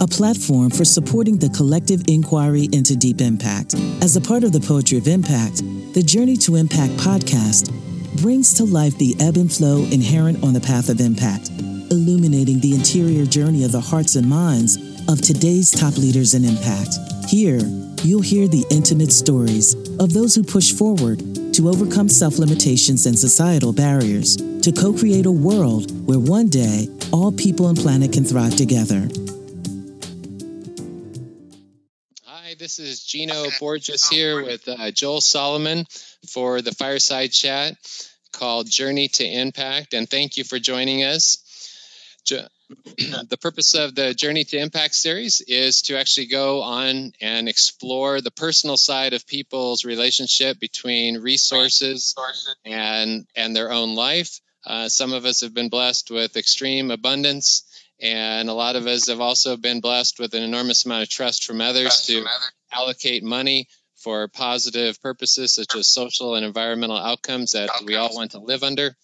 a platform for supporting the collective inquiry into deep impact. As a part of the Poetry of Impact, the Journey to Impact podcast brings to life the ebb and flow inherent on the path of impact, illuminating the interior journey of the hearts and minds of today's top leaders in impact. Here, you'll hear the intimate stories of those who push forward to overcome self limitations and societal barriers to co create a world where one day all people and planet can thrive together. This is Gino Borges here with uh, Joel Solomon for the Fireside Chat called Journey to Impact. And thank you for joining us. Jo- the purpose of the Journey to Impact series is to actually go on and explore the personal side of people's relationship between resources and, and their own life. Uh, some of us have been blessed with extreme abundance, and a lot of us have also been blessed with an enormous amount of trust from others to allocate money for positive purposes such as social and environmental outcomes that we all want to live under.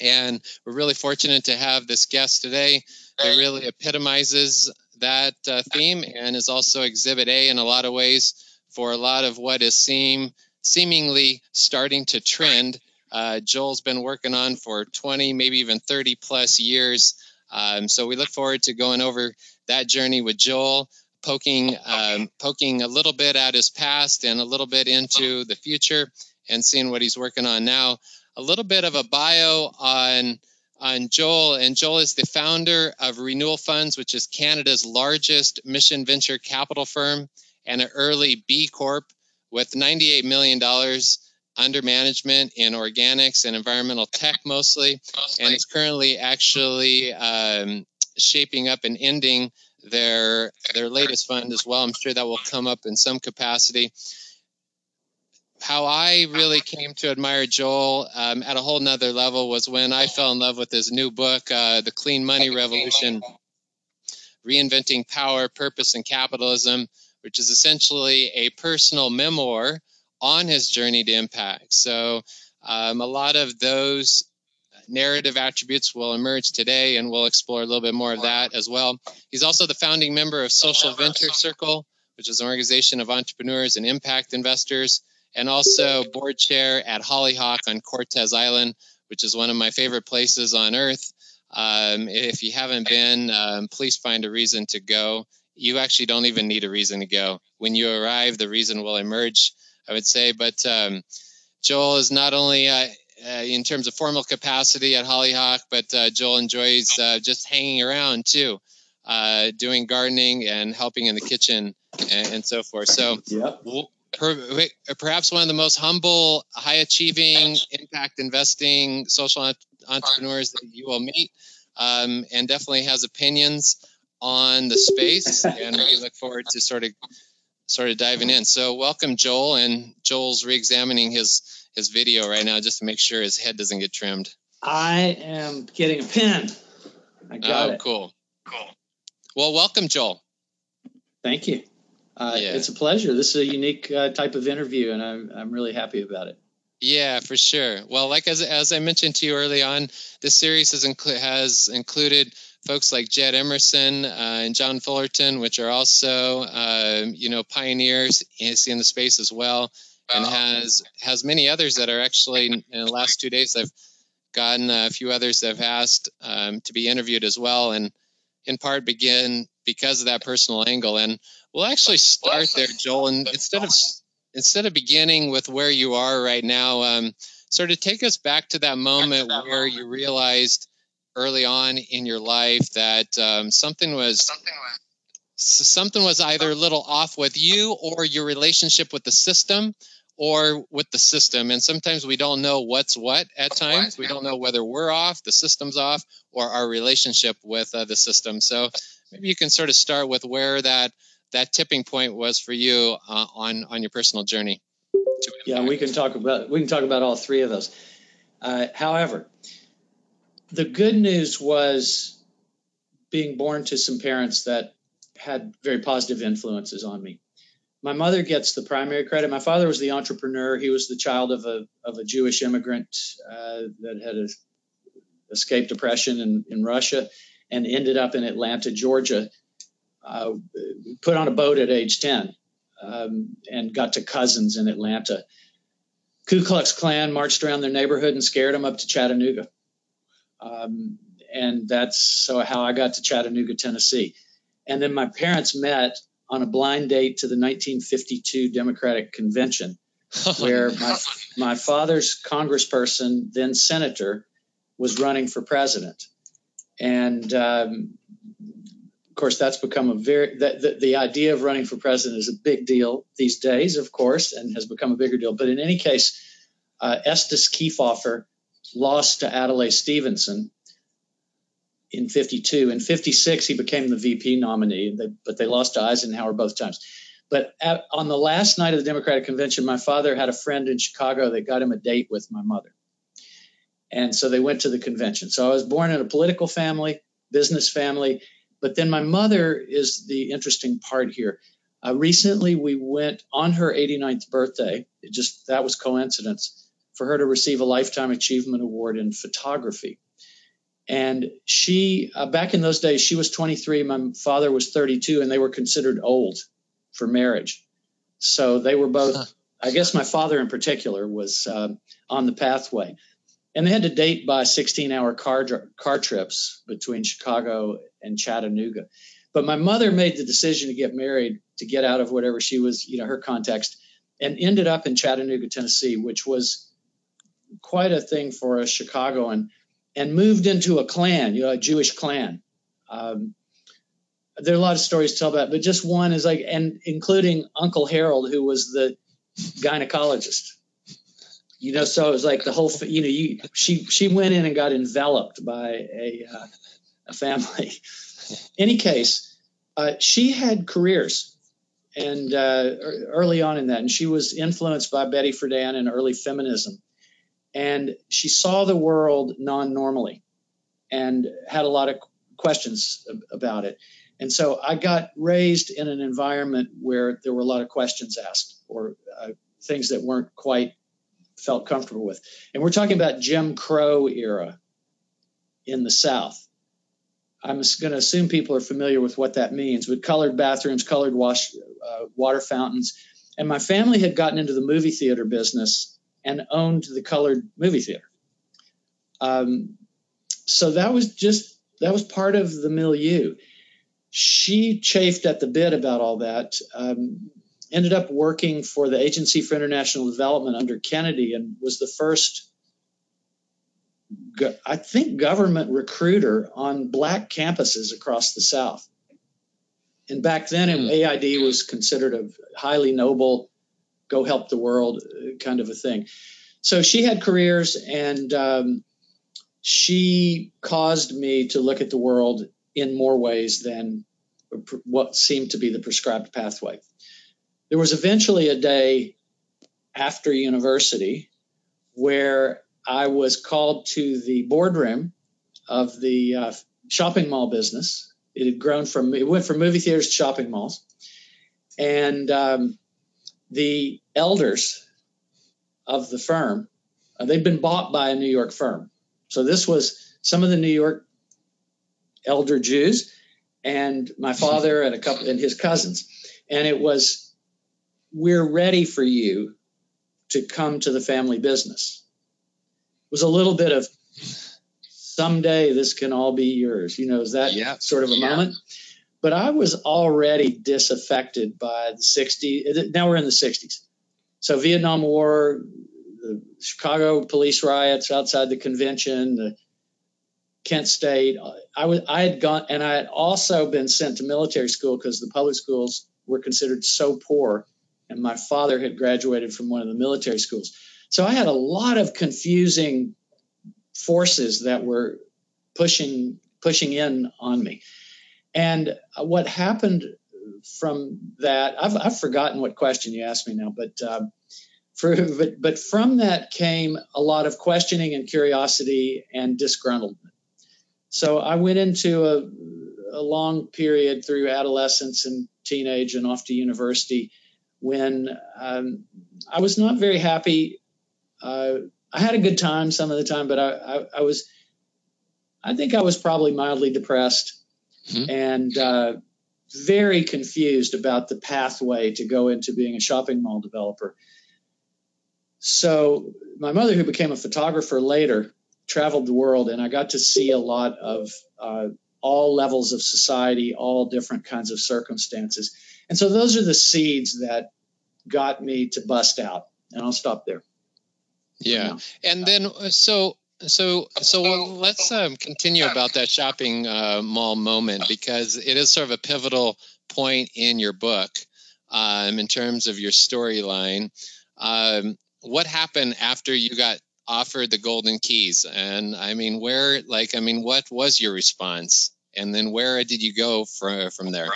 And we're really fortunate to have this guest today that really epitomizes that uh, theme and is also Exhibit A in a lot of ways for a lot of what is seem seemingly starting to trend. Uh, Joel's been working on for 20, maybe even 30 plus years. Um, so we look forward to going over that journey with Joel, poking um, poking a little bit at his past and a little bit into the future, and seeing what he's working on now. A little bit of a bio on on Joel, and Joel is the founder of Renewal Funds, which is Canada's largest mission venture capital firm and an early B Corp with $98 million under management in organics and environmental tech mostly, and is currently actually um, shaping up and ending their their latest fund as well. I'm sure that will come up in some capacity how I really came to admire Joel um, at a whole nother level was when I fell in love with his new book, uh, The Clean Money Revolution Reinventing Power, Purpose, and Capitalism, which is essentially a personal memoir on his journey to impact. So, um, a lot of those narrative attributes will emerge today, and we'll explore a little bit more of that as well. He's also the founding member of Social Venture Circle, which is an organization of entrepreneurs and impact investors and also board chair at Hollyhock on Cortes Island, which is one of my favorite places on earth. Um, if you haven't been, um, please find a reason to go. You actually don't even need a reason to go. When you arrive, the reason will emerge, I would say. But um, Joel is not only uh, uh, in terms of formal capacity at Hollyhock, but uh, Joel enjoys uh, just hanging around too, uh, doing gardening and helping in the kitchen and, and so forth. So, Yep. per, perhaps one of the most humble, high achieving, impact investing social ent- entrepreneurs that you will meet, um, and definitely has opinions on the space. and we look forward to sort of sort of diving in. So, welcome, Joel. And Joel's re-examining his his video right now just to make sure his head doesn't get trimmed. I am getting a pin. I got oh, it. cool, cool. Well, welcome, Joel. Thank you. Uh, Yeah. It's a pleasure. This is a unique uh, type of interview, and I'm I'm really happy about it. Yeah, for sure. Well, like as as I mentioned to you early on, this series has inclu- has included folks like Jed Emerson uh, and John Fullerton, which are also um, you know pioneers in the space as well, and has has many others that are actually in the last two days I've gotten a few others that have asked um, to be interviewed as well, and in part begin because of that personal angle. And we'll actually start there, Joel, and instead of instead of beginning with where you are right now, um, sort of take us back to that moment where you realized early on in your life that um, something was s- something was either a little off with you or your relationship with the system or with the system. And sometimes we don't know what's what at times. we don't know whether we're off the system's off or our relationship with uh, the system. So maybe you can sort of start with where that that tipping point was for you uh, on on your personal journey. Yeah, we can talk about we can talk about all three of those. Uh, however, the good news was being born to some parents that had very positive influences on me. My mother gets the primary credit. My father was the entrepreneur. He was the child of a of a Jewish immigrant uh, that had a, escaped oppression in, in Russia and ended up in Atlanta, Georgia, uh, put on a boat at age 10 um, and got to cousins in Atlanta. Ku Klux Klan marched around their neighborhood and scared them up to Chattanooga. Um, and that's so how I got to Chattanooga, Tennessee. And then my parents met on a blind date to the 1952 Democratic Convention, where my, my father's congressperson, then senator, was running for president. And um, of course, that's become a very, the, the, the, idea of running for president is a big deal these days, of course, and has become a bigger deal. But in any case, uh, Estes Kefauver lost to Adlai Stevenson in 52. In 56, he became the VP nominee, but they lost to Eisenhower both times. But at, on the last night of the Democratic Convention, my father had a friend in Chicago that got him a date with my mother. And so they went to the convention. So I was born in a political family, business family. But then my mother is the interesting part here. Uh, recently, we went on her 89th birthday. It just that was coincidence for her to receive a lifetime achievement award in photography. And she, uh, back in those days, she was 23, my father was 32, and they were considered old for marriage. So they were both, I guess my father in particular was uh, on the pathway. And they had to date by 16 hour car, car trips between Chicago and Chattanooga. But my mother made the decision to get married to get out of whatever she was, you know, her context, and ended up in Chattanooga, Tennessee, which was quite a thing for a Chicagoan and moved into a clan, you know, a Jewish clan. Um, there are a lot of stories to tell about, but just one is like, and including Uncle Harold, who was the gynecologist. You know, so it was like the whole, you know, you she she went in and got enveloped by a uh, a family. Any case, uh, she had careers, and uh, early on in that, and she was influenced by Betty Friedan and early feminism and she saw the world non-normally and had a lot of questions about it. And so i got raised in an environment where there were a lot of questions asked or uh, things that weren't quite felt comfortable with. And we're talking about jim crow era in the south. I'm going to assume people are familiar with what that means with colored bathrooms colored wash uh, water fountains. And my family had gotten into the movie theater business and owned the colored movie theater. Um, so that was just that was part of the milieu. She chafed at the bit about all that. Um, ended up working for the Agency for International Development under Kennedy and was the first, I think, government recruiter on black campuses across the South. And back then, mm. AID was considered a highly noble go help the world uh, kind of a thing. So she had careers, and um, she caused me to look at the world in more ways than what seemed to be the prescribed pathway. There was eventually a day after university where I was called to the boardroom of the uh, shopping mall business. It had grown from it went from movie theaters to shopping malls, and um, the elders of the firm, uh, they'd been bought by a New York firm. So this was some of the New York elder Jews and my father and a couple and his cousins. And it was, we're ready for you to come to the family business. It was a little bit of someday this can all be yours. You know, is that yeah. sort of a yeah. moment? But I was already disaffected by the 60s. Now we're in the 60s. So Vietnam War, the Chicago police riots outside the convention, the Kent State. I was I had gone and I had also been sent to military school because the public schools were considered so poor, and my father had graduated from one of the military schools. So I had a lot of confusing forces that were pushing pushing in on me. And what happened from that, I've, I've forgotten what question you asked me now, but, um, for, but, but from that came a lot of questioning and curiosity and disgruntlement. So I went into a, a long period through adolescence and teenage and off to university when um, I was not very happy. Uh, I had a good time some of the time, but I, I, I was, I think I was probably mildly depressed. Mm-hmm. And uh, very confused about the pathway to go into being a shopping mall developer. So my mother, who became a photographer later, traveled the world, and I got to see a lot of uh, all levels of society, all different kinds of circumstances. And so those are the seeds that got me to bust out. And I'll stop there. Yeah. And then so so so let's um, continue about that shopping uh, mall moment because it is sort of a pivotal point in your book um, in terms of your storyline. Um, what happened after you got offered the golden keys? And I mean, where like I mean, what was your response? And then where did you go from from there?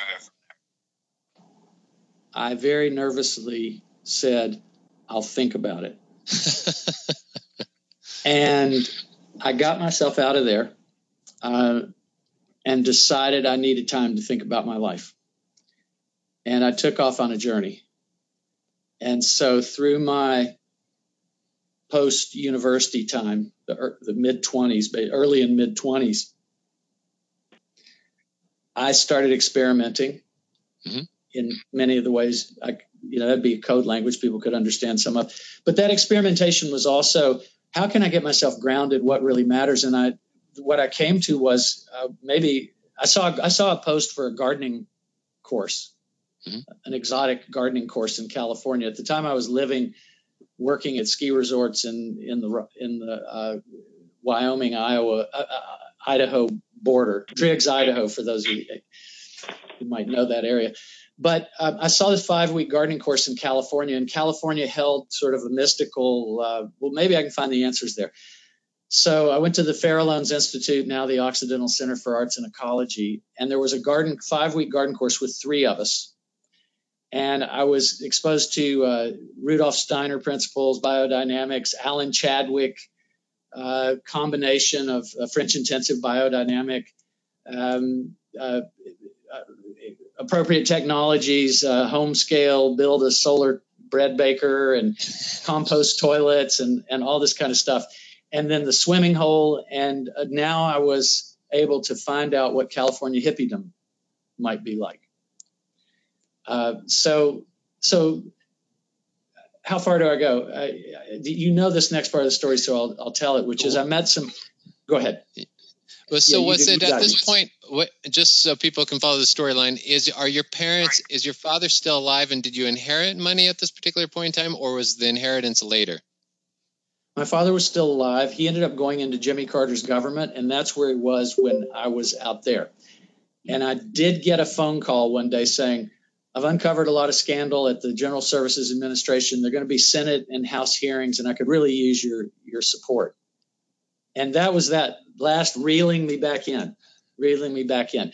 I very nervously said, "I'll think about it." and I got myself out of there uh, and decided I needed time to think about my life. And I took off on a journey. And so through my post university time, the, the mid 20s, early and mid 20s, I started experimenting mm-hmm. in many of the ways I, you know, that'd be a code language people could understand some of. But that experimentation was also how can I get myself grounded? What really matters? And I, what I came to was uh, maybe I saw I saw a post for a gardening course, mm-hmm. an exotic gardening course in California. At the time, I was living, working at ski resorts in in the in the uh, Wyoming, Iowa, uh, uh Idaho border, Driggs, Idaho, for those of you who might know that area. But um, I saw this five week gardening course in California, and California held sort of a mystical, uh, well, maybe I can find the answers there. So I went to the Farallones Institute, now the Occidental Center for Arts and Ecology, and there was a garden five week garden course with three of us. And I was exposed to uh, Rudolf Steiner principles, biodynamics, Alan Chadwick, uh, combination of French intensive biodynamic, um, uh, appropriate technologies, uh, home scale, build a solar bread baker and compost toilets and, and all this kind of stuff. And then the swimming hole. And uh, now I was able to find out what California hippiedom might be like. Uh, so, so how far do I go? I, you know this next part of the story, so I'll, I'll tell it, which is I met some. Go ahead. Well, so yeah, was it at this point? What, just so people can follow the storyline, is are your parents? Is your father still alive, and did you inherit money at this particular point in time, or was the inheritance later? My father was still alive. He ended up going into Jimmy Carter's government, and that's where he was when I was out there. And I did get a phone call one day saying, I've uncovered a lot of scandal at the General Services Administration. They're going to be Senate and House hearings, and I could really use your your support. And that was that last reeling me back in, reeling me back in.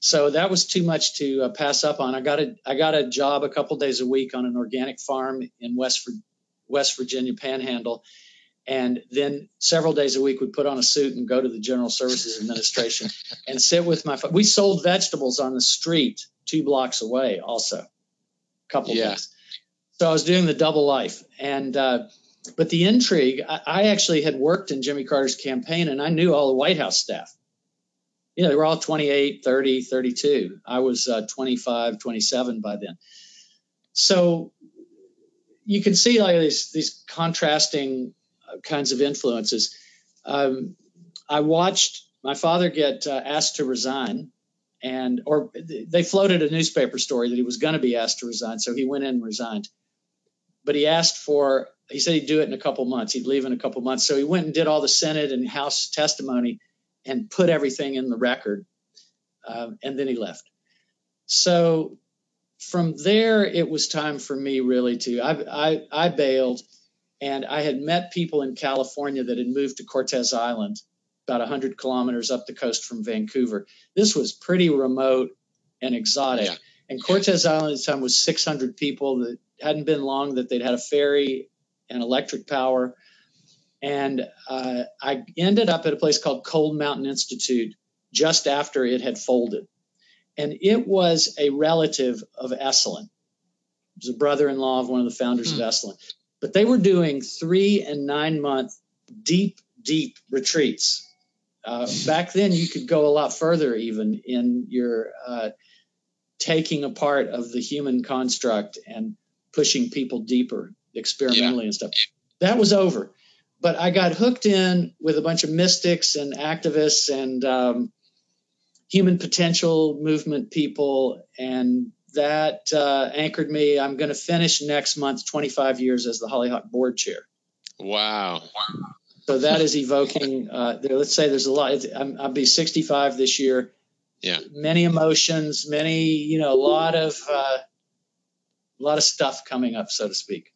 So that was too much to uh, pass up on. I got a I got a job a couple days a week on an organic farm in West West Virginia Panhandle, and then several days a week would put on a suit and go to the General Services Administration and sit with my. We sold vegetables on the street two blocks away, also, a couple yeah. days. So I was doing the double life, and uh, but the intrigue, I, I, actually had worked in Jimmy Carter's campaign and I knew all the White House staff. You know, they were all 28, 30, 32. I was uh, 25, 27 by then. So you can see like these, these contrasting uh, kinds of influences. Um, I watched my father get uh, asked to resign and or they floated a newspaper story that he was going to be asked to resign so he went in and resigned but he asked for he said he'd do it in a couple months. He'd leave in a couple months. So he went and did all the Senate and House testimony and put everything in the record. Um, and then he left. So from there, it was time for me really to, I, I, I bailed and I had met people in California that had moved to Cortes Island, about 100 kilometers up the coast from Vancouver. This was pretty remote and exotic. Yeah. And Cortes Island at the time was 600 people that hadn't been long that they'd had a ferry and electric power. And uh, I ended up at a place called Cold Mountain Institute just after it had folded. And it was a relative of Esalen. It was a brother in law of one of the founders hmm. of Esalen. But they were doing three and nine month deep, deep retreats. Uh, back then, you could go a lot further, even in your uh, taking apart of the human construct and pushing people deeper experimentally yeah. and stuff. That was over. But I got hooked in with a bunch of mystics and activists and um, human potential movement people, and that uh, anchored me. I'm going to finish next month 25 years as the Hollyhock board chair. Wow. So that is evoking. Uh, there, let's say there's a lot. I'm, I'll be 65 this year. Yeah. Many emotions, many you know, a lot of uh, a lot of stuff coming up, so to speak.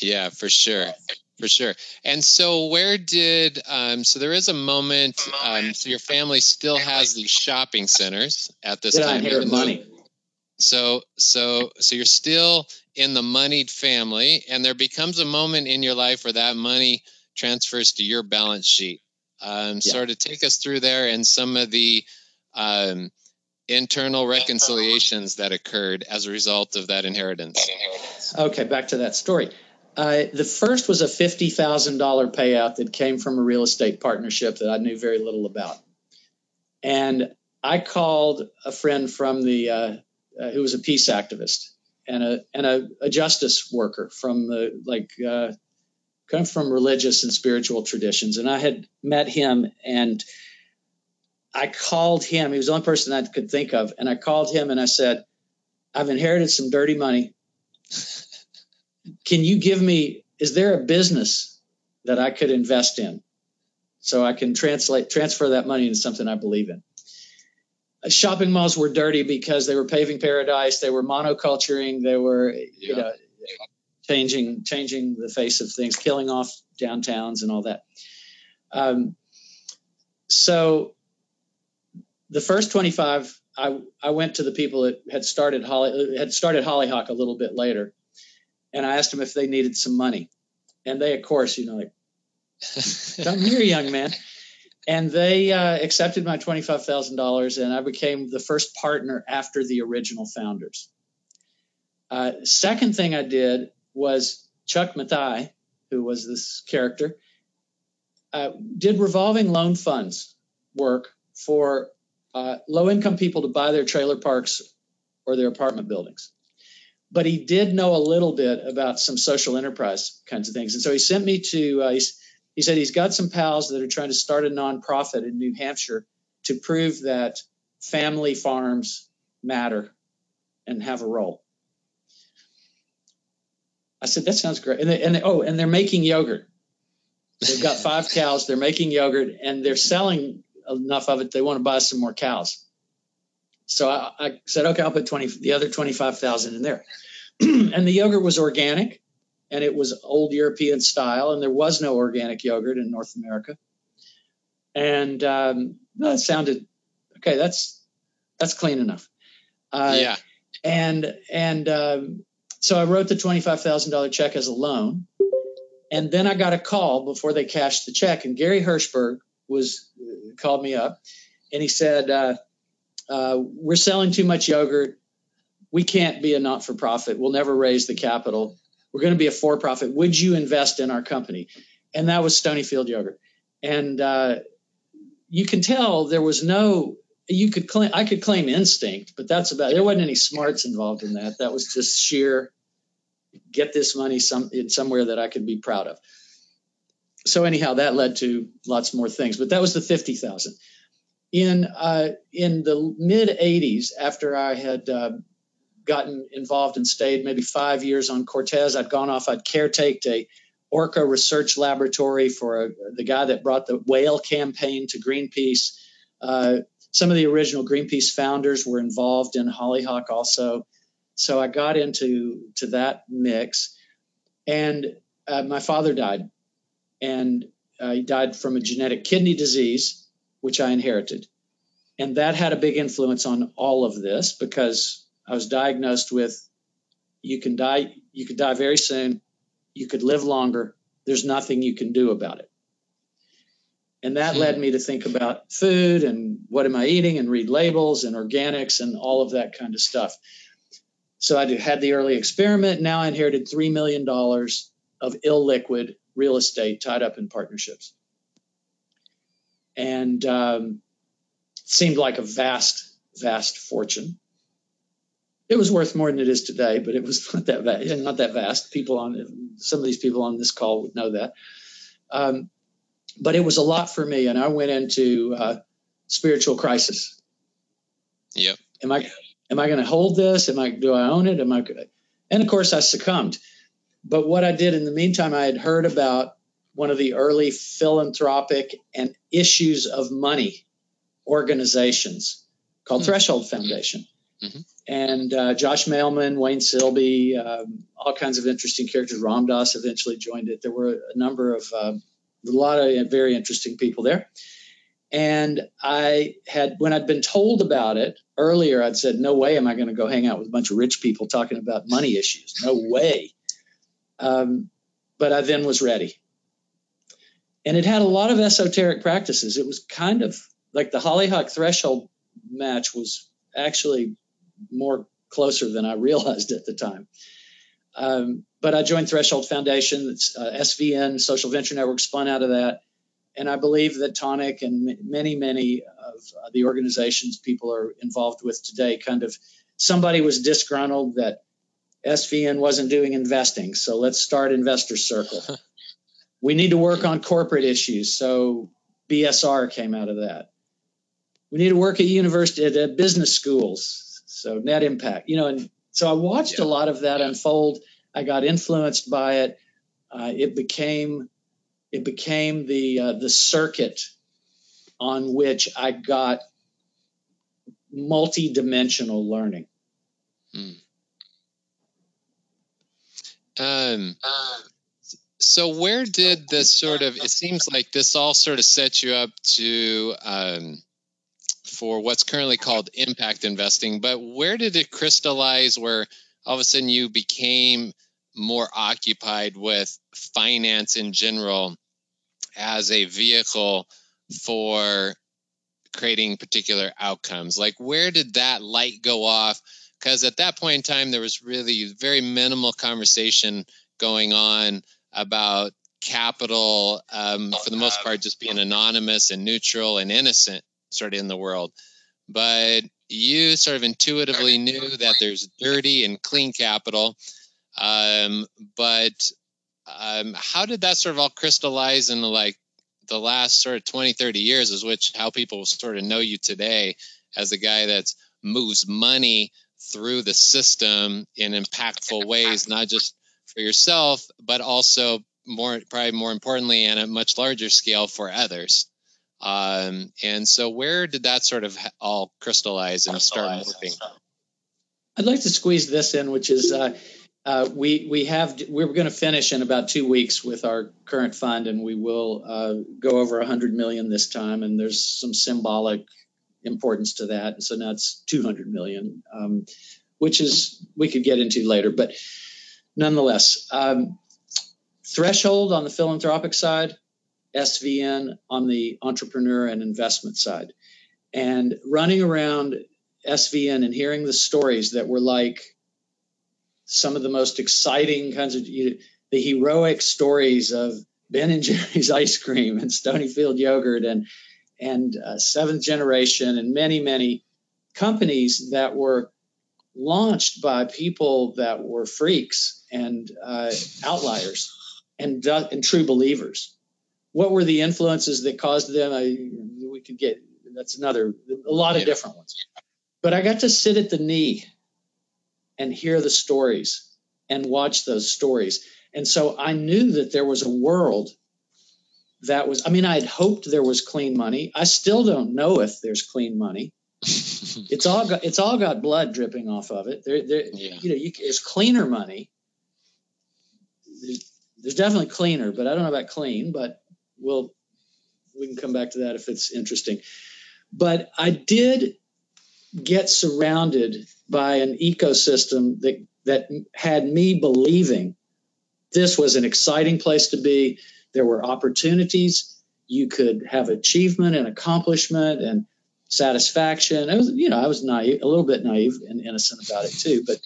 Yeah, for sure for sure. And so, where did um, so there is a moment? Um, so your family still has these shopping centers at this did time. I inherit money? So, so, so you're still in the moneyed family, and there becomes a moment in your life where that money transfers to your balance sheet. Um, yeah. Sort of take us through there and some of the um, internal reconciliations that occurred as a result of that inheritance. Okay, back to that story. The first was a $50,000 payout that came from a real estate partnership that I knew very little about. And I called a friend from the, uh, uh, who was a peace activist and a, and a, a justice worker from the, like, uh, come from religious and spiritual traditions. And I had met him and I called him. He was the only person I could think of. And I called him and I said, I've inherited some dirty money can you give me is there a business that I could invest in so I can translate transfer that money into something I believe in? Uh, shopping malls were dirty because they were paving paradise, they were monoculturing, they were yeah. you know changing changing the face of things, killing off downtowns and all that. Um, so the first 25 I, I went to the people that had started Holly had started Hollyhock a little bit later and I asked them if they needed some money. And they, of course, you know, like, come here, young man. And they uh, accepted my $25,000, and I became the first partner after the original founders. Uh, second thing I did was Chuck Matthei, who was this character, uh, did revolving loan funds work for uh, low income people to buy their trailer parks or their apartment buildings but he did know a little bit about some social enterprise kinds of things. And so he sent me to, uh, he said he's got some pals that are trying to start a nonprofit in New Hampshire to prove that family farms matter and have a role. I said, that sounds great. And, they, and they, oh, and they're making yogurt. They've got five cows. They're making yogurt and they're selling enough of it. They want to buy some more cows. So I, I said, okay, I'll put 20, the other 25,000 in there. and the yogurt was organic and it was old European style, and there was no organic yogurt in North America. And um, that sounded okay. That's that's clean enough. Uh, yeah. And and um, so I wrote the twenty five thousand dollar check as a loan, and then I got a call before they cashed the check, and Gary Hirshberg was uh, called me up, and he said, uh, uh, "We're selling too much yogurt we can't be a not for profit. We'll never raise the capital. We're going to be a for profit. Would you invest in our company? And that was Stonyfield Yogurt. And uh, you can tell there was no, you could claim, I could claim instinct, but that's about, there wasn't any smarts involved in that. That was just sheer get this money some in somewhere that I could be proud of. So anyhow, that led to lots more things, but that was the 50,000 in uh, in the mid 80s after I had uh, gotten involved and stayed maybe five years on Cortes. I'd gone off, I'd caretaked a orca research laboratory for a, the guy that brought the whale campaign to Greenpeace. Uh, some of the original Greenpeace founders were involved in Hollyhock also. So I got into to that mix. And uh, my father died. And uh, he died from a genetic kidney disease, which I inherited. And that had a big influence on all of this because I was diagnosed with you can die you could die very soon, you could live longer, there's nothing you can do about it. And that led me to think about food and what am I eating and read labels and organics and all of that kind of stuff. So I had the early experiment. Now I inherited $3 million of illiquid real estate tied up in partnerships. And um, seemed like a vast, vast fortune. it was worth more than it is today, but it was not that vast. Not that vast. People on some of these people on this call would know that. Um, but it was a lot for me, and I went into uh, spiritual crisis. Yep. Am I am I going to hold this? Am I do I own it? Am I? And of course, I succumbed. But what I did in the meantime, I had heard about one of the early philanthropic and issues of money organizations called mm-hmm. Threshold Foundation. Mm-hmm. And uh, Josh Mailman, Wayne Silby, um, all kinds of interesting characters. Ram Dass eventually joined it. There were a number of, um, a lot of very interesting people there. And I had, when I'd been told about it earlier, I'd said, no way am I going to go hang out with a bunch of rich people talking about money issues. No way. Um, but I then was ready. And it had a lot of esoteric practices. It was kind of like the Hollyhock threshold match was actually more closer than I realized at the time. Um, but I joined Threshold Foundation. Uh, SVN, Social Venture Network, spun out of that. And I believe that Toniic and m- many, many of uh, the organizations people are involved with today kind of somebody was disgruntled that SVN wasn't doing investing. So let's start Investor Circle. we need to work on corporate issues. So BSR came out of that. We need to work at university, at business schools. So net impact, you know, and so I watched yeah. a lot of that yeah. unfold. I got influenced by it. Uh, it became it became the uh, the circuit on which I got multi-dimensional learning. Hmm. Um, so where did this sort of? It seems like this all sort of set you up to um, for what's currently called impact investing. But where did it crystallize? Where all of a sudden you became more occupied with finance in general as a vehicle for creating particular outcomes like where did that light go off because at that point in time there was really very minimal conversation going on about capital um, for the most part just being anonymous and neutral and innocent sort of in the world. But you sort of intuitively knew that there's dirty and clean capital um, but um, how did that sort of all crystallize in the, like the last sort of 20 30 years is which how people sort of know you today as a guy that moves money through the system in impactful ways not just for yourself but also more probably more importantly and a much larger scale for others um, and so where did that sort of all crystallize and start working i'd like to squeeze this in which is uh, uh, we we have we're going to finish in about two weeks with our current fund, and we will uh, go over a 100 million this time. And there's some symbolic importance to that. So now it's 200 million, um, which is we could get into later, but nonetheless, um, threshold on the philanthropic side, SVN on the entrepreneur and investment side, and running around SVN and hearing the stories that were like some of the most exciting kinds of you, the heroic stories of Ben and Jerry's ice cream and Stonyfield yogurt and and uh, seventh generation and many many companies that were launched by people that were freaks and uh, outliers and and true believers. What were the influences that caused them? I, we could get that's another a lot of yeah. different ones. But I got to sit at the knee and hear the stories and watch those stories. And so I knew that there was a world that was, I mean, I had hoped there was clean money. I still don't know if there's clean money. it's all got, it's all got blood dripping off of it. There, there yeah. you know, you, it's cleaner money. There's, definitely cleaner, but I don't know about clean, but we'll, we can come back to that if it's interesting. But I did get surrounded by an ecosystem that that had me believing this was an exciting place to be. There were opportunities. You could have achievement and accomplishment and satisfaction. It was, you know, I was naive, a little bit naive and innocent about it too, but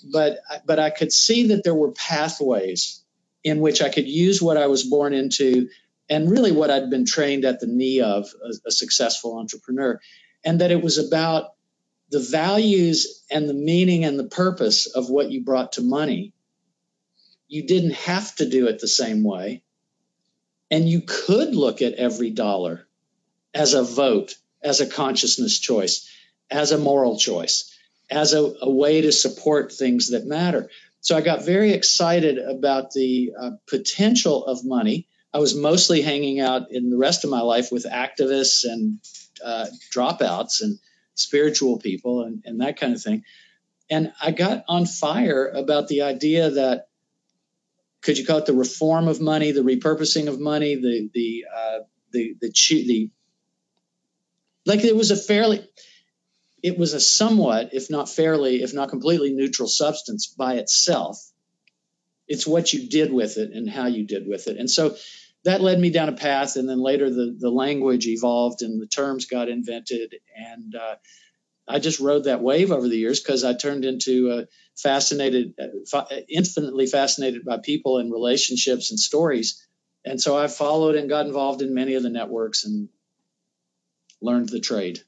but but I could see that there were pathways in which I could use what I was born into and really what I'd been trained at the knee of a, a successful entrepreneur, and that it was about the values and the meaning and the purpose of what you brought to money, you didn't have to do it the same way. And you could look at every dollar as a vote, as a consciousness choice, as a moral choice, as a, a way to support things that matter. So I got very excited about the uh, potential of money. I was mostly hanging out in the rest of my life with activists and uh, dropouts and spiritual people and, and that kind of thing. And I got on fire about the idea that could you call it the reform of money, the repurposing of money, the the uh, the the, the like it was a fairly it was a somewhat, if not fairly, if not completely neutral substance by itself. It's what you did with it and how you did with it. And so that led me down a path. And then later the, the language evolved and the terms got invented. And uh, I just rode that wave over the years because I turned into a fascinated, uh, infinitely fascinated by people and relationships and stories. And so I followed and got involved in many of the networks and learned the trade.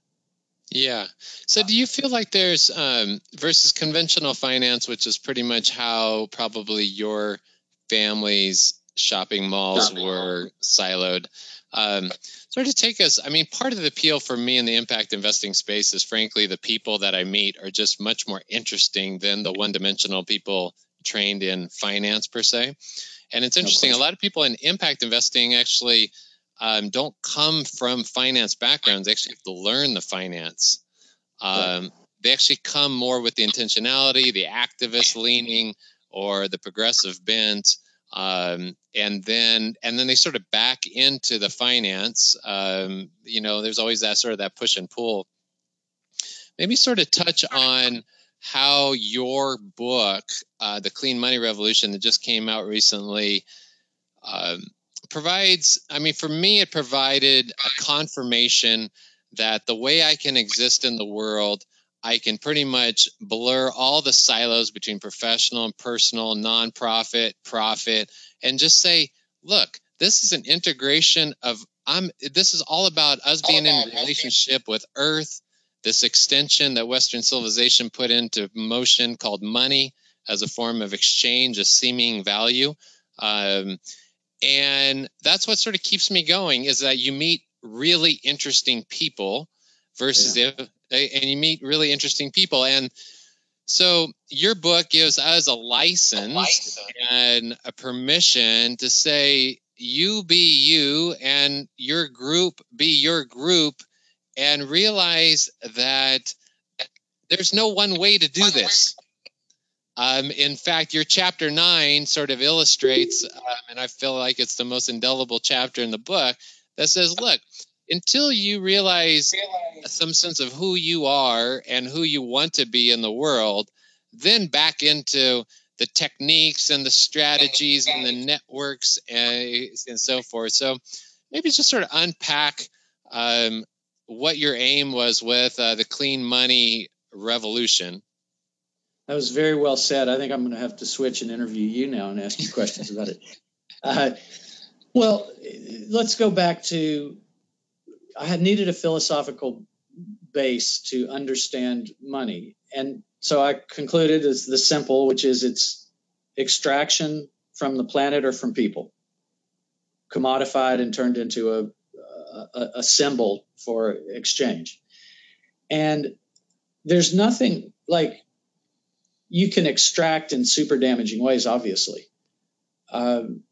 Yeah. So do you feel like there's um, versus conventional finance, which is pretty much how probably your family's shopping malls shopping were siloed? Um, sort of take us, I mean, part of the appeal for me in the impact investing space is frankly the people that I meet are just much more interesting than the one dimensional people trained in finance per se. And it's interesting, a lot of people in impact investing actually um, don't come from finance backgrounds. They actually have to learn the finance. Um, they actually come more with the intentionality, the activist leaning, or the progressive bent. Um, and then and then they sort of back into the finance. Um, you know, there's always that sort of that push and pull. Maybe sort of touch on how your book, uh, the Clean Money Revolution, that just came out recently, um, provides, I mean, for me, it provided a confirmation that the way I can exist in the world, I can pretty much blur all the silos between professional and personal, nonprofit, profit, and just say, look, this is an integration of I'm this is all about us being in relationship with earth, this extension that Western civilization put into motion called money as a form of exchange, a seeming value. Um, and that's what sort of keeps me going is that you meet really interesting people versus yeah. if and you meet really interesting people and so your book gives us a license, a license, and a permission to say you be you and your group be your group and realize that there's no one way to do this. Um, in fact, your chapter nine sort of illustrates, um, and I feel like it's the most indelible chapter in the book that says, look, until you realize some sense of who you are and who you want to be in the world, then back into the techniques and the strategies and the networks and, and so forth. So maybe just sort of unpack um, what your aim was with uh, the clean money revolution. That was very well said. I think I'm going to have to switch and interview you now and ask you questions about it. Uh, well, let's go back to I had needed a philosophical base to understand money. And so I concluded as the simple, which is it's extraction from the planet or from people, commodified and turned into a, a, a symbol for exchange. And there's nothing like you can extract in super damaging ways, obviously. Um,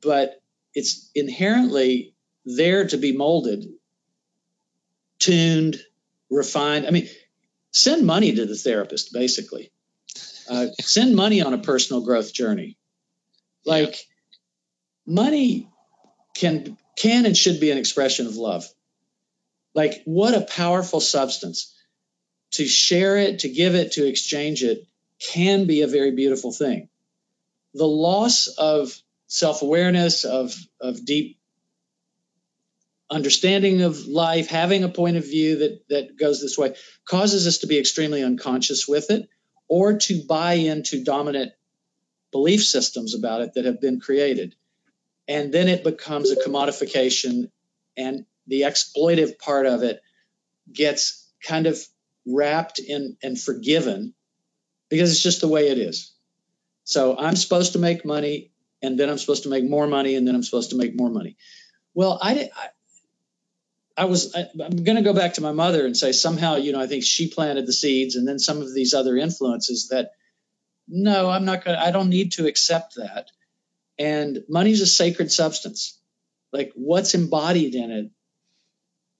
but it's inherently there to be molded, tuned, refined. I mean, send money to the therapist, basically. Uh, send money on a personal growth journey. Like yeah. money can can and should be an expression of love. Like what a powerful substance to share it, to give it, to exchange it can be a very beautiful thing. The loss of self awareness, of, of deep understanding of life, having a point of view that, that goes this way, causes us to be extremely unconscious with it or to buy into dominant belief systems about it that have been created. And then it becomes a commodification, and the exploitive part of it gets kind of wrapped in and forgiven because it's just the way it is. So I'm supposed to make money and then I'm supposed to make more money and then I'm supposed to make more money. Well, I, I I was I, am going to go back to my mother and say somehow you know I think she planted the seeds and then some of these other influences that no I'm not going to I don't need to accept that and money's a sacred substance like what's embodied in it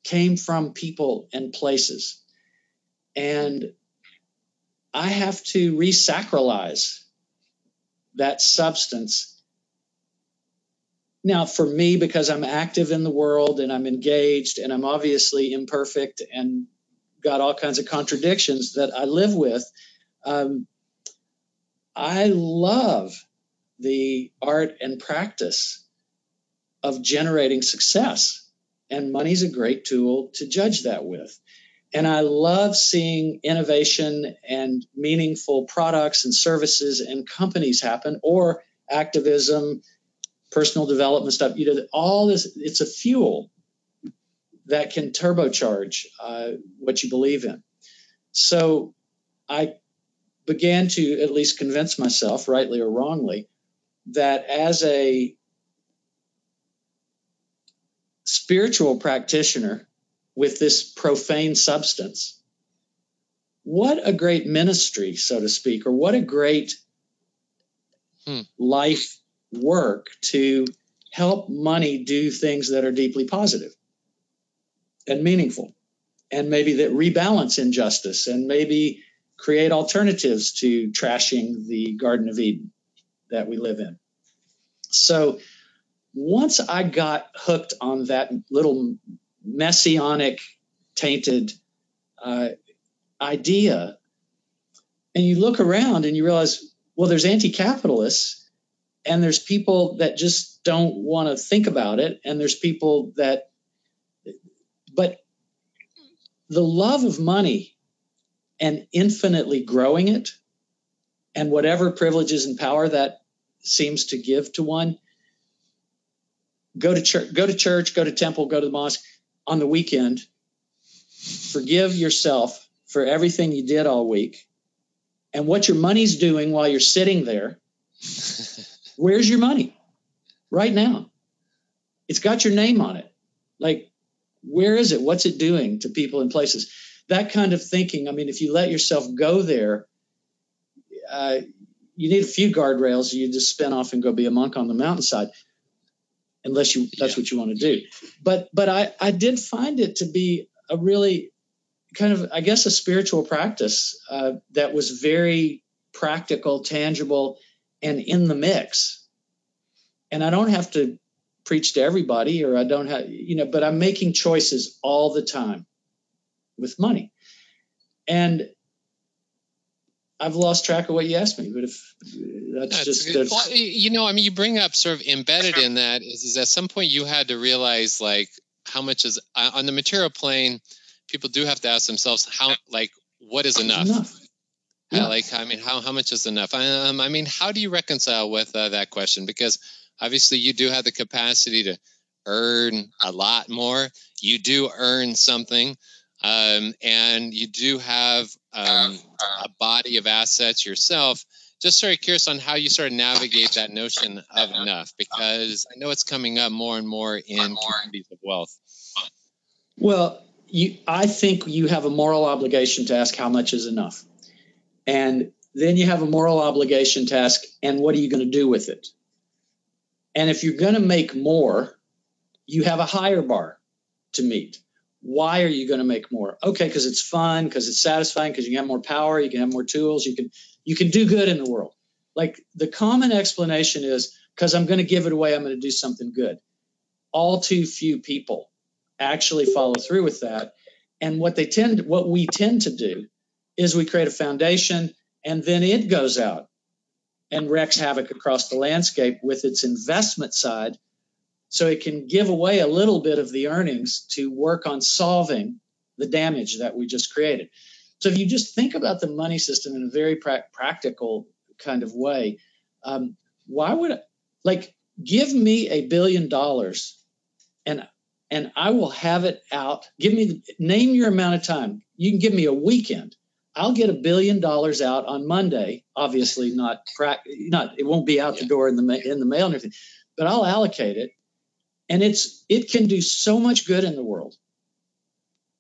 came from people and places and I have to resacralize that substance now, for me, because I'm active in the world and I'm engaged and I'm obviously imperfect and got all kinds of contradictions that I live with, um, I love the art and practice of generating success. And money's a great tool to judge that with. And I love seeing innovation and meaningful products and services and companies happen or activism personal development stuff. You know, all this, it's a fuel that can turbocharge uh, what you believe in. So I began to at least convince myself, rightly or wrongly, that as a spiritual practitioner with this profane substance, what a great ministry, so to speak, or what a great hmm. life work to help money do things that are deeply positive and meaningful and maybe that rebalance injustice and maybe create alternatives to trashing the garden of eden that we live in so once i got hooked on that little messianic tainted uh, idea. And you look around and you realize well there's anti-capitalists and there's people that just don't want to think about it and there's people that but the love of money and infinitely growing it and whatever privileges and power that seems to give to one go to church go to church go to temple go to the mosque on the weekend forgive yourself for everything you did all week and what your money's doing while you're sitting there Where's your money right now? It's got your name on it. Like, where is it? What's it doing to people and places? That kind of thinking. I mean, if you let yourself go there, uh, you need a few guardrails. You just spin off and go be a monk on the mountainside, unless you that's yeah. what you want to do. But but I I did find it to be a really kind of I guess a spiritual practice uh, that was very practical, tangible, and in the mix. And I don't have to preach to everybody or I don't have, you know, but I'm making choices all the time with money. And I've lost track of what you asked me, but if that's, that's just that's, well, you know, I mean, you bring up sort of embedded in that is, is at some point you had to realize like how much is uh, on the material plane. People do have to ask themselves how, like, what is enough? enough. Yeah. like, I mean, how, how much is enough? Um, I mean, how do you reconcile with uh, that question? Because obviously you do have the capacity to earn a lot more. You do earn something. Um, and you do have um, a body of assets yourself. Just sort of curious on how you sort of navigate that notion of enough, because I know it's coming up more and more in communities of wealth. Well, you, I think you have a moral obligation to ask how much is enough. And then you have a moral obligation to ask, and what are you going to do with it? And if you're going to make more, you have a higher bar to meet. Why are you going to make more? Okay, because it's fun, because it's satisfying, because you have more power, you can have more tools, you can you can do good in the world. Like the common explanation is because I'm going to give it away, I'm going to do something good. All too few people actually follow through with that. And what they tend what we tend to do is we create a foundation and then it goes out and wreaks havoc across the landscape with its investment side so it can give away a little bit of the earnings to work on solving the damage that we just created so if you just think about the money system in a very pra- practical kind of way um, why would I, like give me a billion dollars and and I will have it out. Give me name your amount of time. You can give me a weekend. I'll get a billion dollars out on Monday. Obviously, not not it won't be out yeah. the door in the in the mail and everything, but I'll allocate it, and it's it can do so much good in the world.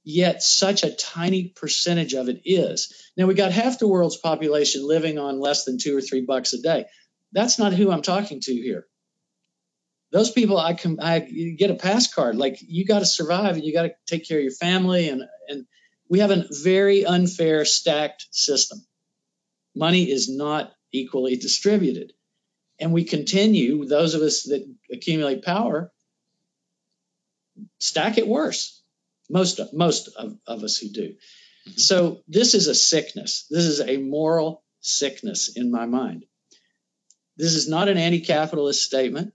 Yet such a tiny percentage of it is. Now we got half the world's population living on less than two or three bucks a day. That's not who I'm talking to here those people I can I get a pass card. Like you got to survive and you got to take care of your family and and we have a very unfair stacked system. Money is not equally distributed. And we continue, those of us that accumulate power, stack it worse. Most of, most of, of us who do. Mm-hmm. So this is a sickness. This is a moral sickness in my mind. This is not an anti-capitalist statement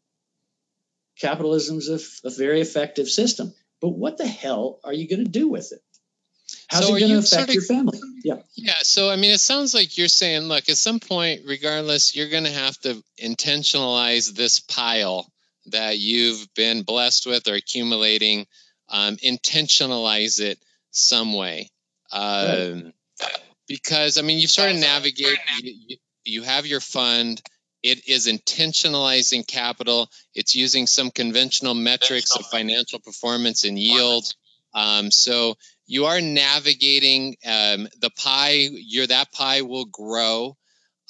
capitalism is a, a, very effective system. But what the hell are you going to do with it? How's so it going to affect sort of, your family? Yeah. Yeah. So, I mean, it sounds like you're saying, look, at some point, regardless, you're going to have to intentionalize this pile that you've been blessed with or accumulating, um, intentionalize it some way. Um. Because, I mean, you sort of navigate, you, you have your fund it is intentionalizing capital. It's using some conventional metrics of financial performance and yield. Um, so you are navigating um, the pie. Your that pie will grow,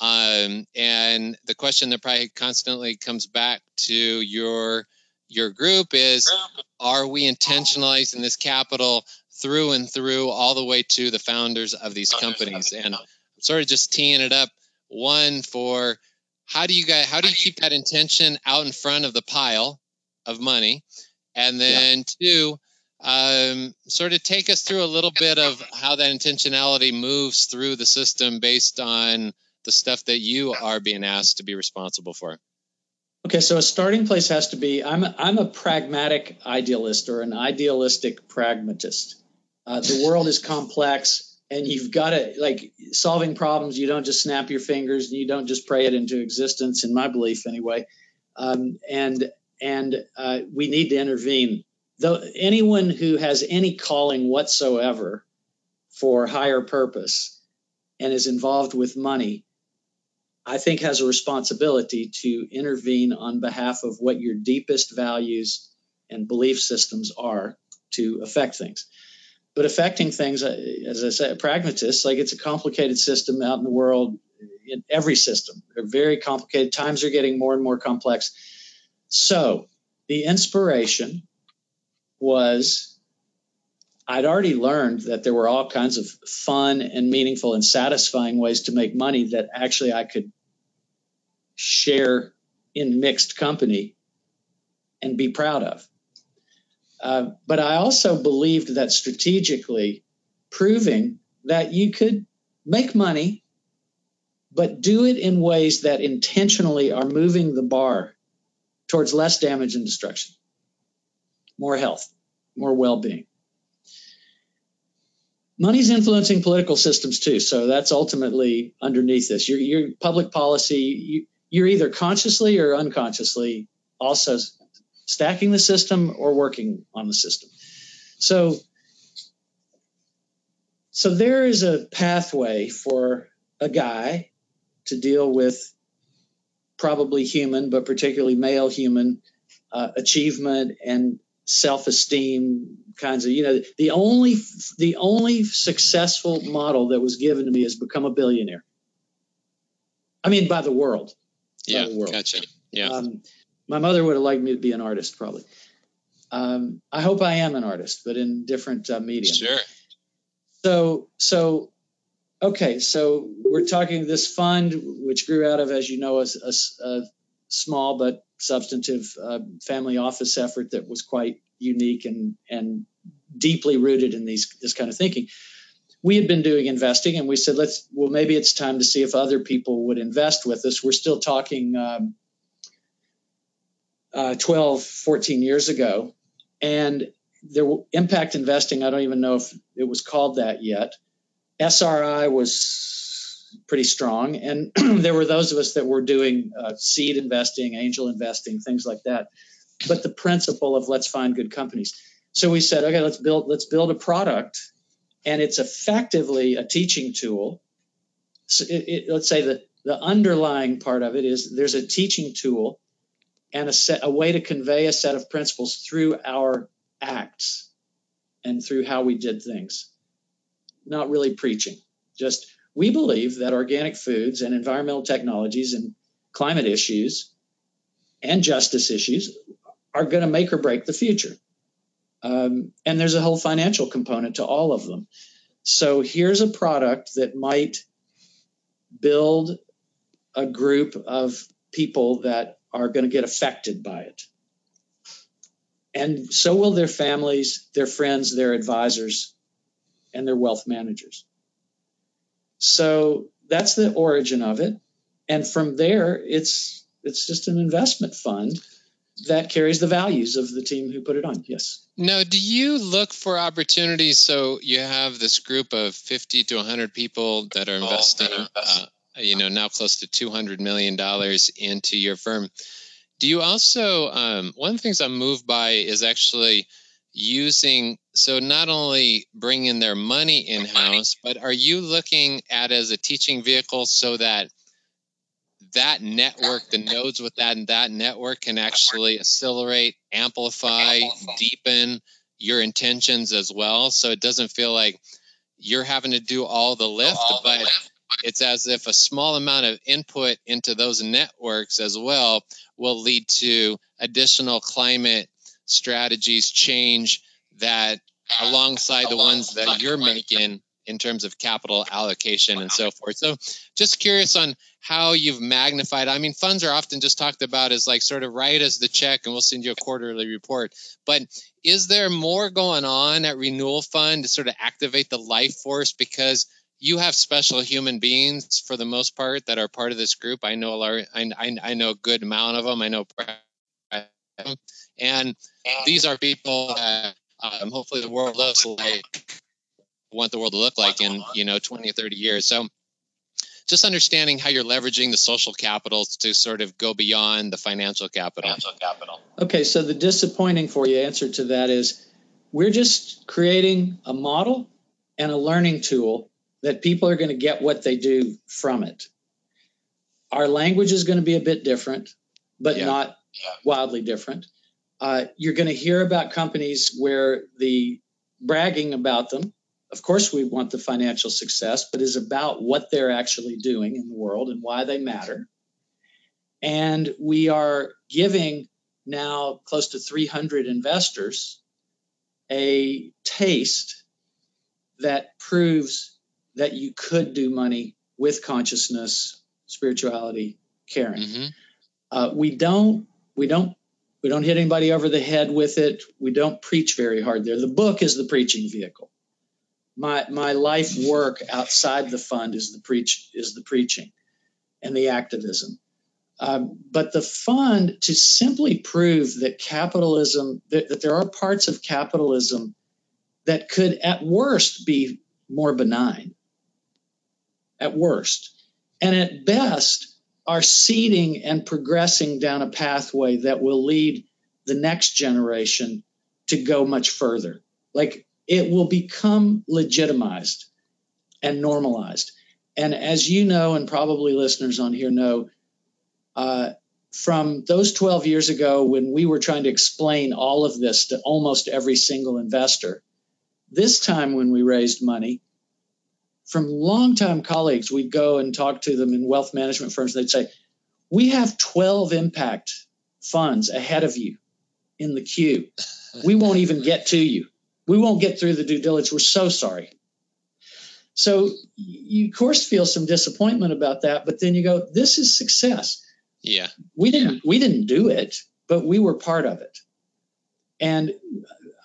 um, and the question that probably constantly comes back to your your group is: Are we intentionalizing this capital through and through, all the way to the founders of these companies? And I'm sort of just teeing it up. One for how do you guys how do you keep that intention out in front of the pile of money and then yeah. two um, sort of take us through a little bit of how that intentionality moves through the system based on the stuff that you are being asked to be responsible for. Okay so a starting place has to be i'm a, I'm a pragmatic idealist or an idealistic pragmatist. Uh, the world is complex and you've got to like solving problems you don't just snap your fingers and you don't just pray it into existence in my belief anyway. Um, and and uh, we need to intervene. Though anyone who has any calling whatsoever for higher purpose and is involved with money i think has a responsibility to intervene on behalf of what your deepest values and belief systems are to affect things but affecting things, uh, as I said, pragmatists, like it's a complicated system out in the world, in every system. They're very complicated. Times are getting more and more complex. So the inspiration was I'd already learned that there were all kinds of fun and meaningful and satisfying ways to make money that actually I could share in mixed company and be proud of. Uh, but I also believed that strategically proving that you could make money, but do it in ways that intentionally are moving the bar towards less damage and destruction, more health, more well being. Money's influencing political systems too, so that's ultimately underneath this. Your, your public policy, you, you're either consciously or unconsciously also stacking the system or working on the system. So, so there is a pathway for a guy to deal with probably human, but particularly male human uh, achievement and self-esteem kinds of you know the only the only successful model that was given to me is become a billionaire i mean by the world yeah the world. gotcha yeah um, my mother would have liked me to be an artist, probably. Um, I hope I am an artist, but in different uh, medium. Sure. So, so, okay. So we're talking this fund, which grew out of, as you know, a, a, a small but substantive uh, family office effort that was quite unique and and deeply rooted in these this kind of thinking. We had been doing investing, and we said, let's well, maybe it's time to see if other people would invest with us. We're still talking. Um, uh, 12, 14 years ago. And there impact investing, I don't even know if it was called that yet. SRI was pretty strong. And there were those of us that were doing uh, seed investing, angel investing, things like that. But the principle of let's find good companies. So we said, okay, let's build let's build a product, and it's effectively a teaching tool. So it, it, let's say the the underlying part of it is there's a teaching tool and a set a way to convey a set of principles through our acts and through how we did things. Not really preaching, just we believe that organic foods and environmental technologies and climate issues and justice issues are going to make or break the future. Um, and there's a whole financial component to all of them. So here's a product that might build a group of people that are going to get affected by it. And so will their families, their friends, their advisors, and their wealth managers. So that's the origin of it. And from there, it's it's just an investment fund that carries the values of the team who put it on. Yes. Now, do you look for opportunities? So you have this group of 50 to 100 people that are investing, uh, you know, now close to 200 million dollars into your firm. Do you also um, one of the things I'm moved by is actually using so not only bringing their money in house, but are you looking at as a teaching vehicle so that that network, the nodes with that and that network can actually accelerate, amplify, deepen your intentions as well. So it doesn't feel like you're having to do all the lift, but it's as if a small amount of input into those networks as well will lead to additional climate strategies change that alongside the ones that you're making in terms of capital allocation and so forth. So, just curious on how you've magnified. I mean, funds are often just talked about as like sort of write us the check and we'll send you a quarterly report. But is there more going on at Renewal Fund to sort of activate the life force because you have special human beings for the most part that are part of this group. I know a lot, I, I, I know a good amount of them. I know, and these are people that um, hopefully the world looks like want the world to look like in you know 20 or 30 years. So just understanding how you're leveraging the social capital to sort of go beyond the financial capital. Financial capital. Okay, so the disappointing for you answer to that is we're just creating a model and a learning tool that people are going to get what they do from it. Our language is going to be a bit different, but yeah. not yeah. Wildly different. Uh, you're going to hear about companies where the bragging about them of course, we want the financial success, but is about what they're actually doing in the world and why they matter. And we are giving now close to 300 investors a taste that proves that you could do money with consciousness, spirituality, caring. Mm-hmm. Uh, we don't we don't we don't hit anybody over the head with it. We don't preach very hard there. The book is the preaching vehicle my my life work outside the fund is the preach is the preaching and the activism. Um, but the fund to simply prove that capitalism that, that there are parts of capitalism that could at worst be more benign at worst and at best are seeding and progressing down a pathway that will lead the next generation to go much further like it will become legitimized and normalized. And as you know, and probably listeners on here know, uh, from those 12 years ago when we were trying to explain all of this to almost every single investor, this time when we raised money, from longtime colleagues, we'd go and talk to them in wealth management firms. They'd say, We have 12 impact funds ahead of you in the queue. We won't even get to you we won't get through the due diligence. We're so sorry. So you of course feel some disappointment about that, but then you go, this is success. Yeah. We didn't we didn't do it, but we were part of it. And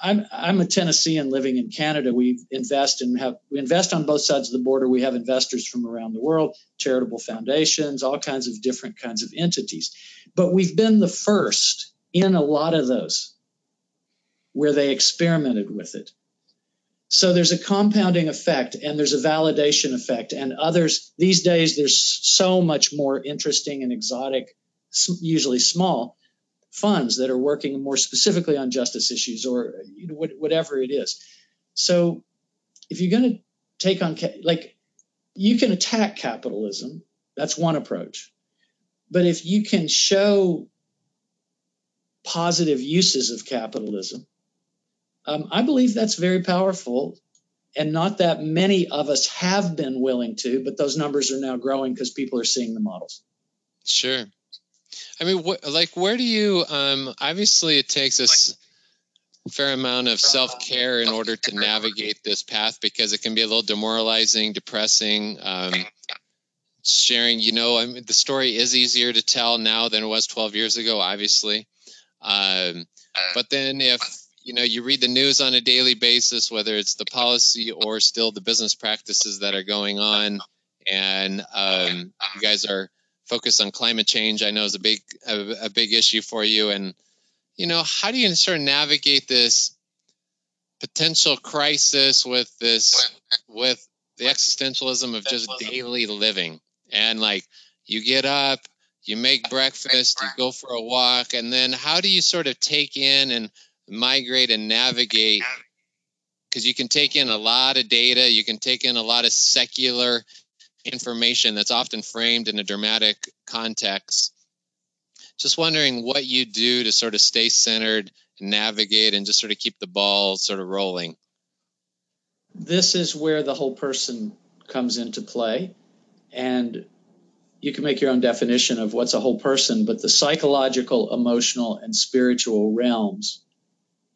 I'm I'm a Tennessean living in Canada. We invest and have we invest on both sides of the border. We have investors from around the world, charitable foundations, all kinds of different kinds of entities. But we've been the first in a lot of those where they experimented with it. So there's a compounding effect and there's a validation effect. And others, these days, there's so much more interesting and exotic, usually small funds that are working more specifically on justice issues or you know, whatever it is. So if you're going to take on like you can attack capitalism, that's one approach. But if you can show positive uses of capitalism, um, I believe that's very powerful. And not that many of us have been willing to, but those numbers are now growing because people are seeing the models. Sure. I mean, what, like, where do you? Um, obviously, it takes us a fair amount of self care in order to navigate this path because it can be a little demoralizing, depressing. Um, sharing, you know, I mean, the story is easier to tell now than it was 12 years ago, obviously. Um, but then if you know you read the news on a daily basis, whether it's the policy or still the business practices that are going on, and um, you guys are focus on climate change. I know is a big a, a big issue for you, and you know how do you sort of navigate this potential crisis with this with the existentialism of just daily living and like you get up you make breakfast you go for a walk and then how do you sort of take in and migrate and navigate because you can take in a lot of data you can take in a lot of secular information that's often framed in a dramatic context. Just wondering what you do to sort of stay centered, and navigate, and just sort of keep the ball sort of rolling. This is where the whole person comes into play. And you can make your own definition of what's a whole person, but the psychological, emotional, and spiritual realms,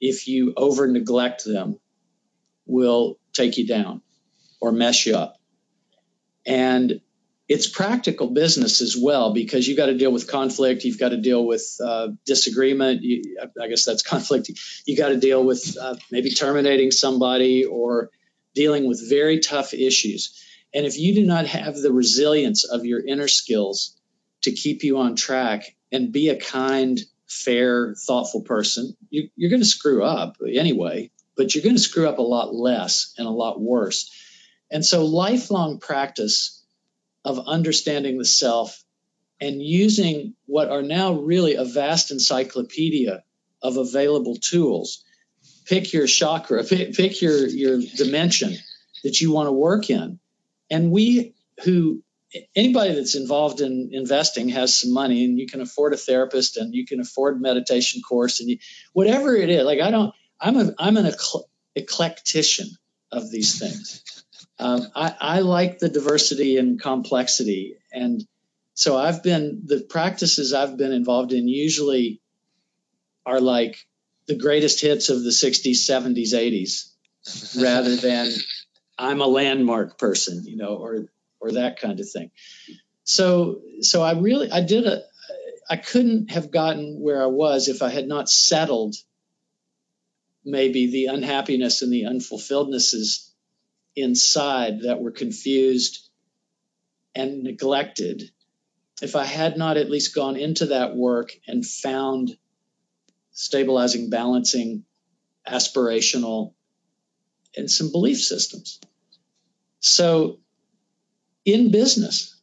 if you over neglect them, will take you down or mess you up. And it's practical business as well because you've got to deal with conflict. You've got to deal with uh, disagreement. You, I guess that's conflict. You got to deal with uh, maybe terminating somebody or dealing with very tough issues. And if you do not have the resilience of your inner skills to keep you on track and be a kind, fair, thoughtful person, you, you're going to screw up anyway, but you're going to screw up a lot less and a lot worse and so, lifelong practice of understanding the self and using what are now really a vast encyclopedia of available tools. Pick your chakra, pick, pick your, your dimension that you want to work in. And we who anybody that's involved in investing has some money and you can afford a therapist and you can afford meditation course and you, whatever it is like i don't i'm a i'm an eclectician of these things um, I, I like the diversity and complexity. And so I've been, the practices I've been involved in usually are like the greatest hits of the 60s, 70s, 80s, rather than I'm a landmark person, you know, or, or that kind of thing. So, so I really, I did a, I couldn't have gotten where I was if I had not settled maybe the unhappiness and the unfulfillednesses inside that were confused and neglected, if I had not at least gone into that work and found stabilizing, balancing, aspirational, and some belief systems. So, in business,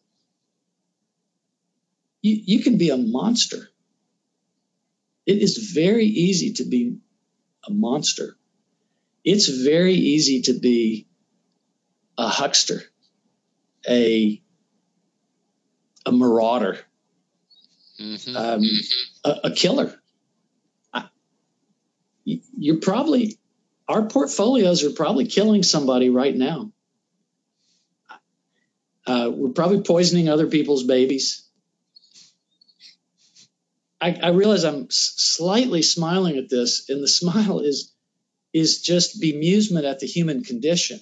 you, you can be a monster. It is very easy to be a monster. It's very easy to be a huckster, a a marauder, mm-hmm. um, a, a, killer. I, you're probably our portfolios are probably killing somebody right now. Uh, we're probably poisoning other people's babies. I, I realize I'm s- slightly smiling at this, and the smile is is just bemusement at the human condition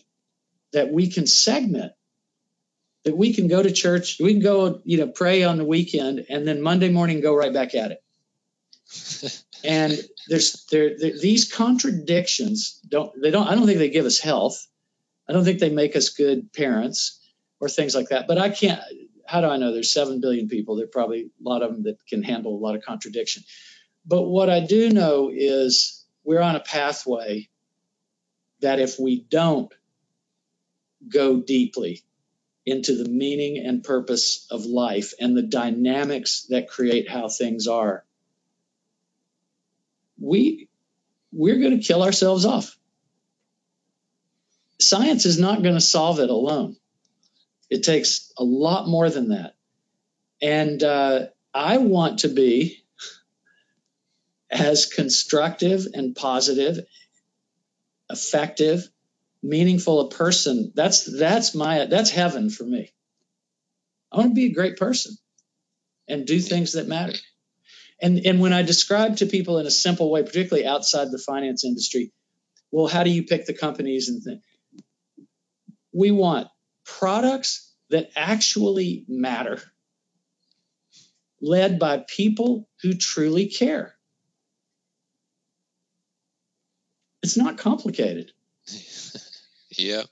that we can segment that we can go to church we can go you know pray on the weekend and then monday morning go right back at it. And there's there, there, these contradictions don't they don't i don't think they give us health. I don't think they make us good parents or things like that but i can't how do i know? There's 7 billion people. There are probably a lot of them that can handle a lot of contradiction. But what i do know is we're on a pathway that if we don't go deeply into the meaning and purpose of life and the dynamics that create how things are, we we're going to kill ourselves off. Science is not going to solve it alone. It takes a lot more than that. And uh, I want to be as constructive and positive, effective, meaningful a person. That's that's my that's heaven for me. I want to be a great person and do things that matter. And and when I describe to people in a simple way, particularly outside the finance industry, well, how do you pick the companies and things? We want products that actually matter, led by people who truly care. It's not complicated. yeah.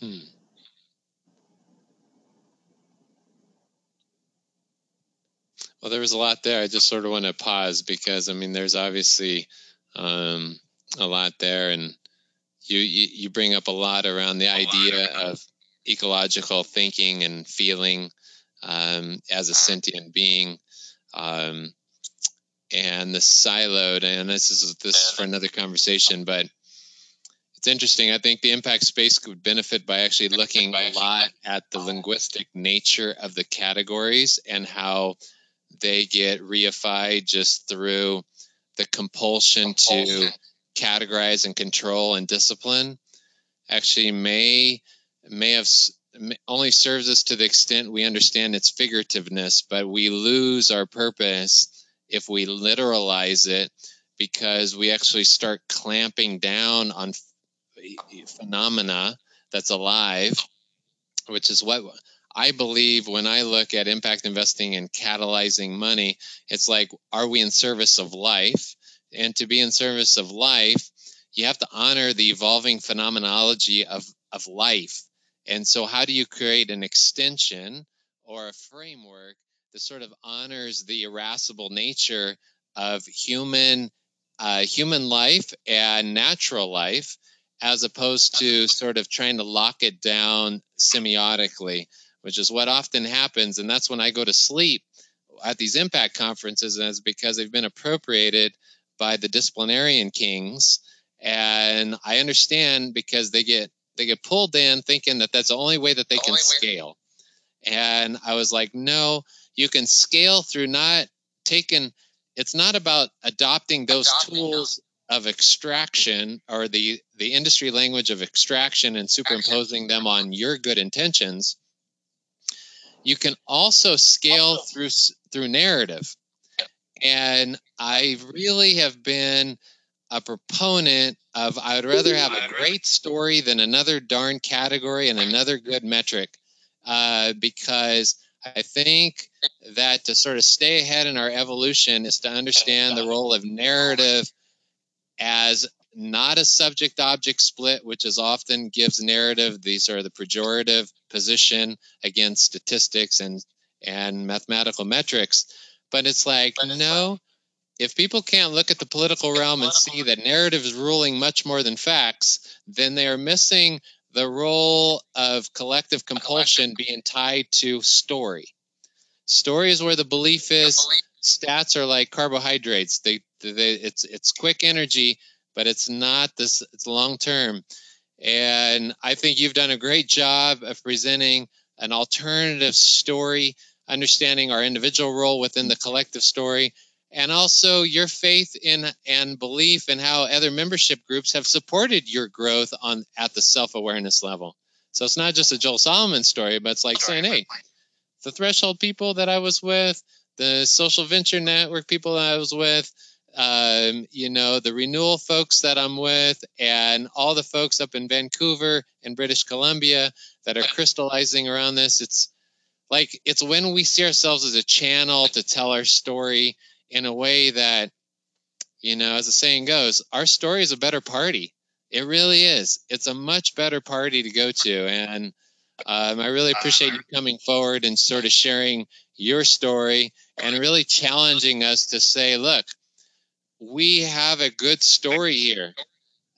Hmm. Well, there was a lot there. I just sort of want to pause because I mean, there's obviously um, a lot there, and you, you you bring up a lot around the idea of ecological thinking and feeling um, as a sentient being, um, and the siloed. And this is this is for another conversation, but it's interesting. I think the impact space could benefit by actually looking a lot at the linguistic nature of the categories and how they get reified just through the compulsion, to categorize and control and discipline. Actually may may have only serves us to the extent we understand its figurativeness but we lose our purpose if we literalize it because we actually start clamping down on phenomena that's alive which is what I believe when I look at impact investing and catalyzing money, it's like, are we in service of life? And to be in service of life, you have to honor the evolving phenomenology of, of life. And so, how do you create an extension or a framework that sort of honors the irascible nature of human uh, human life and natural life, as opposed to sort of trying to lock it down semiotically? which is what often happens. And that's when I go to sleep at these impact conferences, and it's because they've been appropriated by the disciplinarian kings. And I understand because they get they get pulled in thinking that that's the only way that they the can scale. And I was like, no, you can scale through not taking. It's not about adopting those adopting tools of extraction or the the industry language of extraction and superimposing them on your good intentions you can also scale through through narrative. And i really have been a proponent of i would rather have a great story than another darn category and another good metric uh, because i think that to sort of stay ahead in our evolution is to understand the role of narrative as not a subject object split, which is often gives narrative. These are the pejorative position against statistics and and mathematical metrics. But it's like, no, if people can't look at the political realm and see that narrative is ruling much more than facts, then they are missing the role of collective compulsion being tied to story. Story is where the belief is. Stats are like carbohydrates. They, they it's it's quick energy, but it's not this it's long term and i think you've done a great job of presenting an alternative story understanding our individual role within the collective story and also your faith in and belief in how other membership groups have supported your growth on at the self-awareness level. So it's not just a joel solomon story but it's like saying hey the threshold people that i was with the social venture network people that i was with um, you know, the renewal folks that I'm with, and all the folks up in Vancouver and British Columbia that are crystallizing around this. It's like it's when we see ourselves as a channel to tell our story in a way that, you know, as the saying goes, our story is a better party. It really is. It's a much better party to go to. And um, I really appreciate you coming forward and sort of sharing your story and really challenging us to say, look, we have a good story here.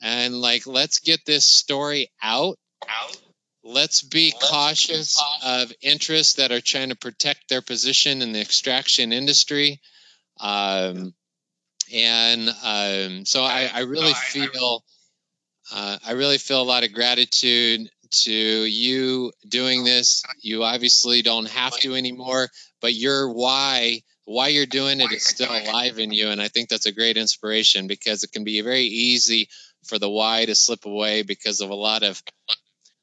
And like, let's get this story out. Out. Let's be cautious of interests that are trying to protect their position in the extraction industry. Um, and um, so I, I really feel uh, I really feel a lot of gratitude to you doing this. You obviously don't have to anymore, but your why why you're doing it is still alive in you, and I think that's a great inspiration because it can be very easy for the why to slip away because of a lot of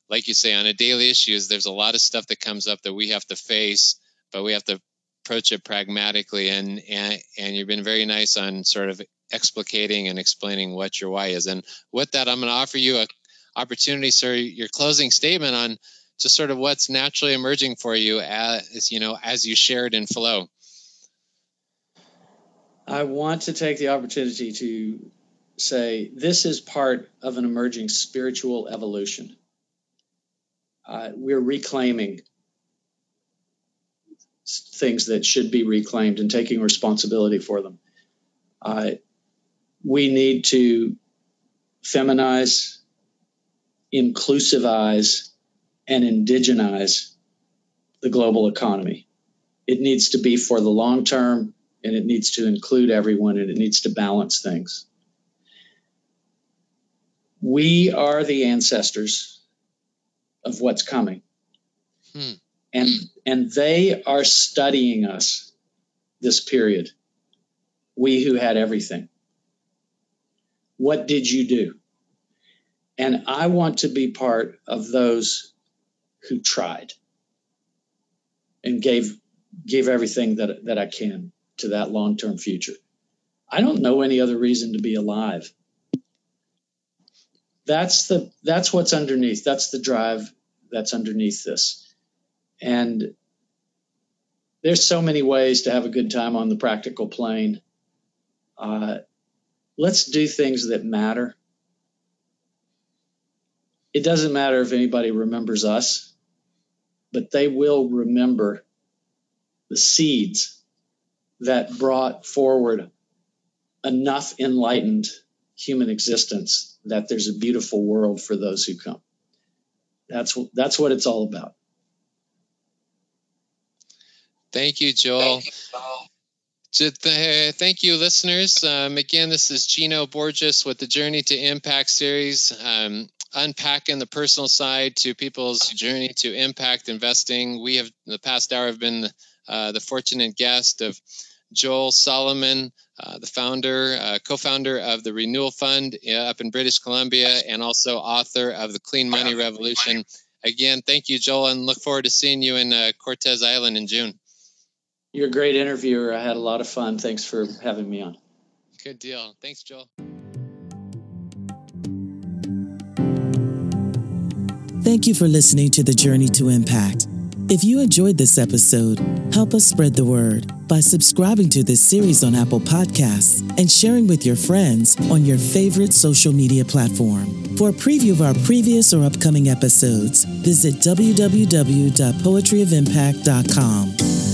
like you say on a daily issues there's a lot of stuff that comes up that we have to face but we have to approach it pragmatically and and, and you've been very nice on sort of explicating and explaining what your why is. And with that i'm going to offer you a opportunity sir your closing statement on just sort of what's naturally emerging for you uh, as you know as you shared in flow i want to take the opportunity to say this is part of an emerging spiritual evolution uh, we're reclaiming things that should be reclaimed and taking responsibility for them. Uh, we need to feminize, inclusivize, and indigenize the global economy. It needs to be for the long term and it needs to include everyone and it needs to balance things. We are the ancestors of what's coming. Hmm. And and they are studying us this period. We who had everything. What did you do? And I want to be part of those who tried and gave gave everything that that I can to that long-term future. I don't know any other reason to be alive. That's the that's what's underneath. That's the drive that's underneath this. And there's so many ways to have a good time on the practical plane. Uh, let's do things that matter. It doesn't matter if anybody remembers us, but they will remember the seeds that brought forward enough enlightened human existence that there's a beautiful world for those who come. That's that's what it's all about. Thank you, Joel. Thank you, Thank you listeners. Um, again, this is Gino Borges with the Journey to Impact series, um, unpacking the personal side to people's journey to impact investing. We have, in the past hour, have been uh, the fortunate guest of Joel Solomon, uh, the founder, uh, co-founder of the Renewal Fund uh, up in British Columbia, and also author of the Clean Money Revolution. Again, thank you, Joel, and look forward to seeing you in uh, Cortes Island in June. You're a great interviewer. I had a lot of fun. Thanks for having me on. Good deal. Thanks, Joel. Thank you for listening to The Journey to Impact. If you enjoyed this episode, help us spread the word by subscribing to this series on Apple Podcasts and sharing with your friends on your favorite social media platform. For a preview of our previous or upcoming episodes, visit www.poetryofimpact.com.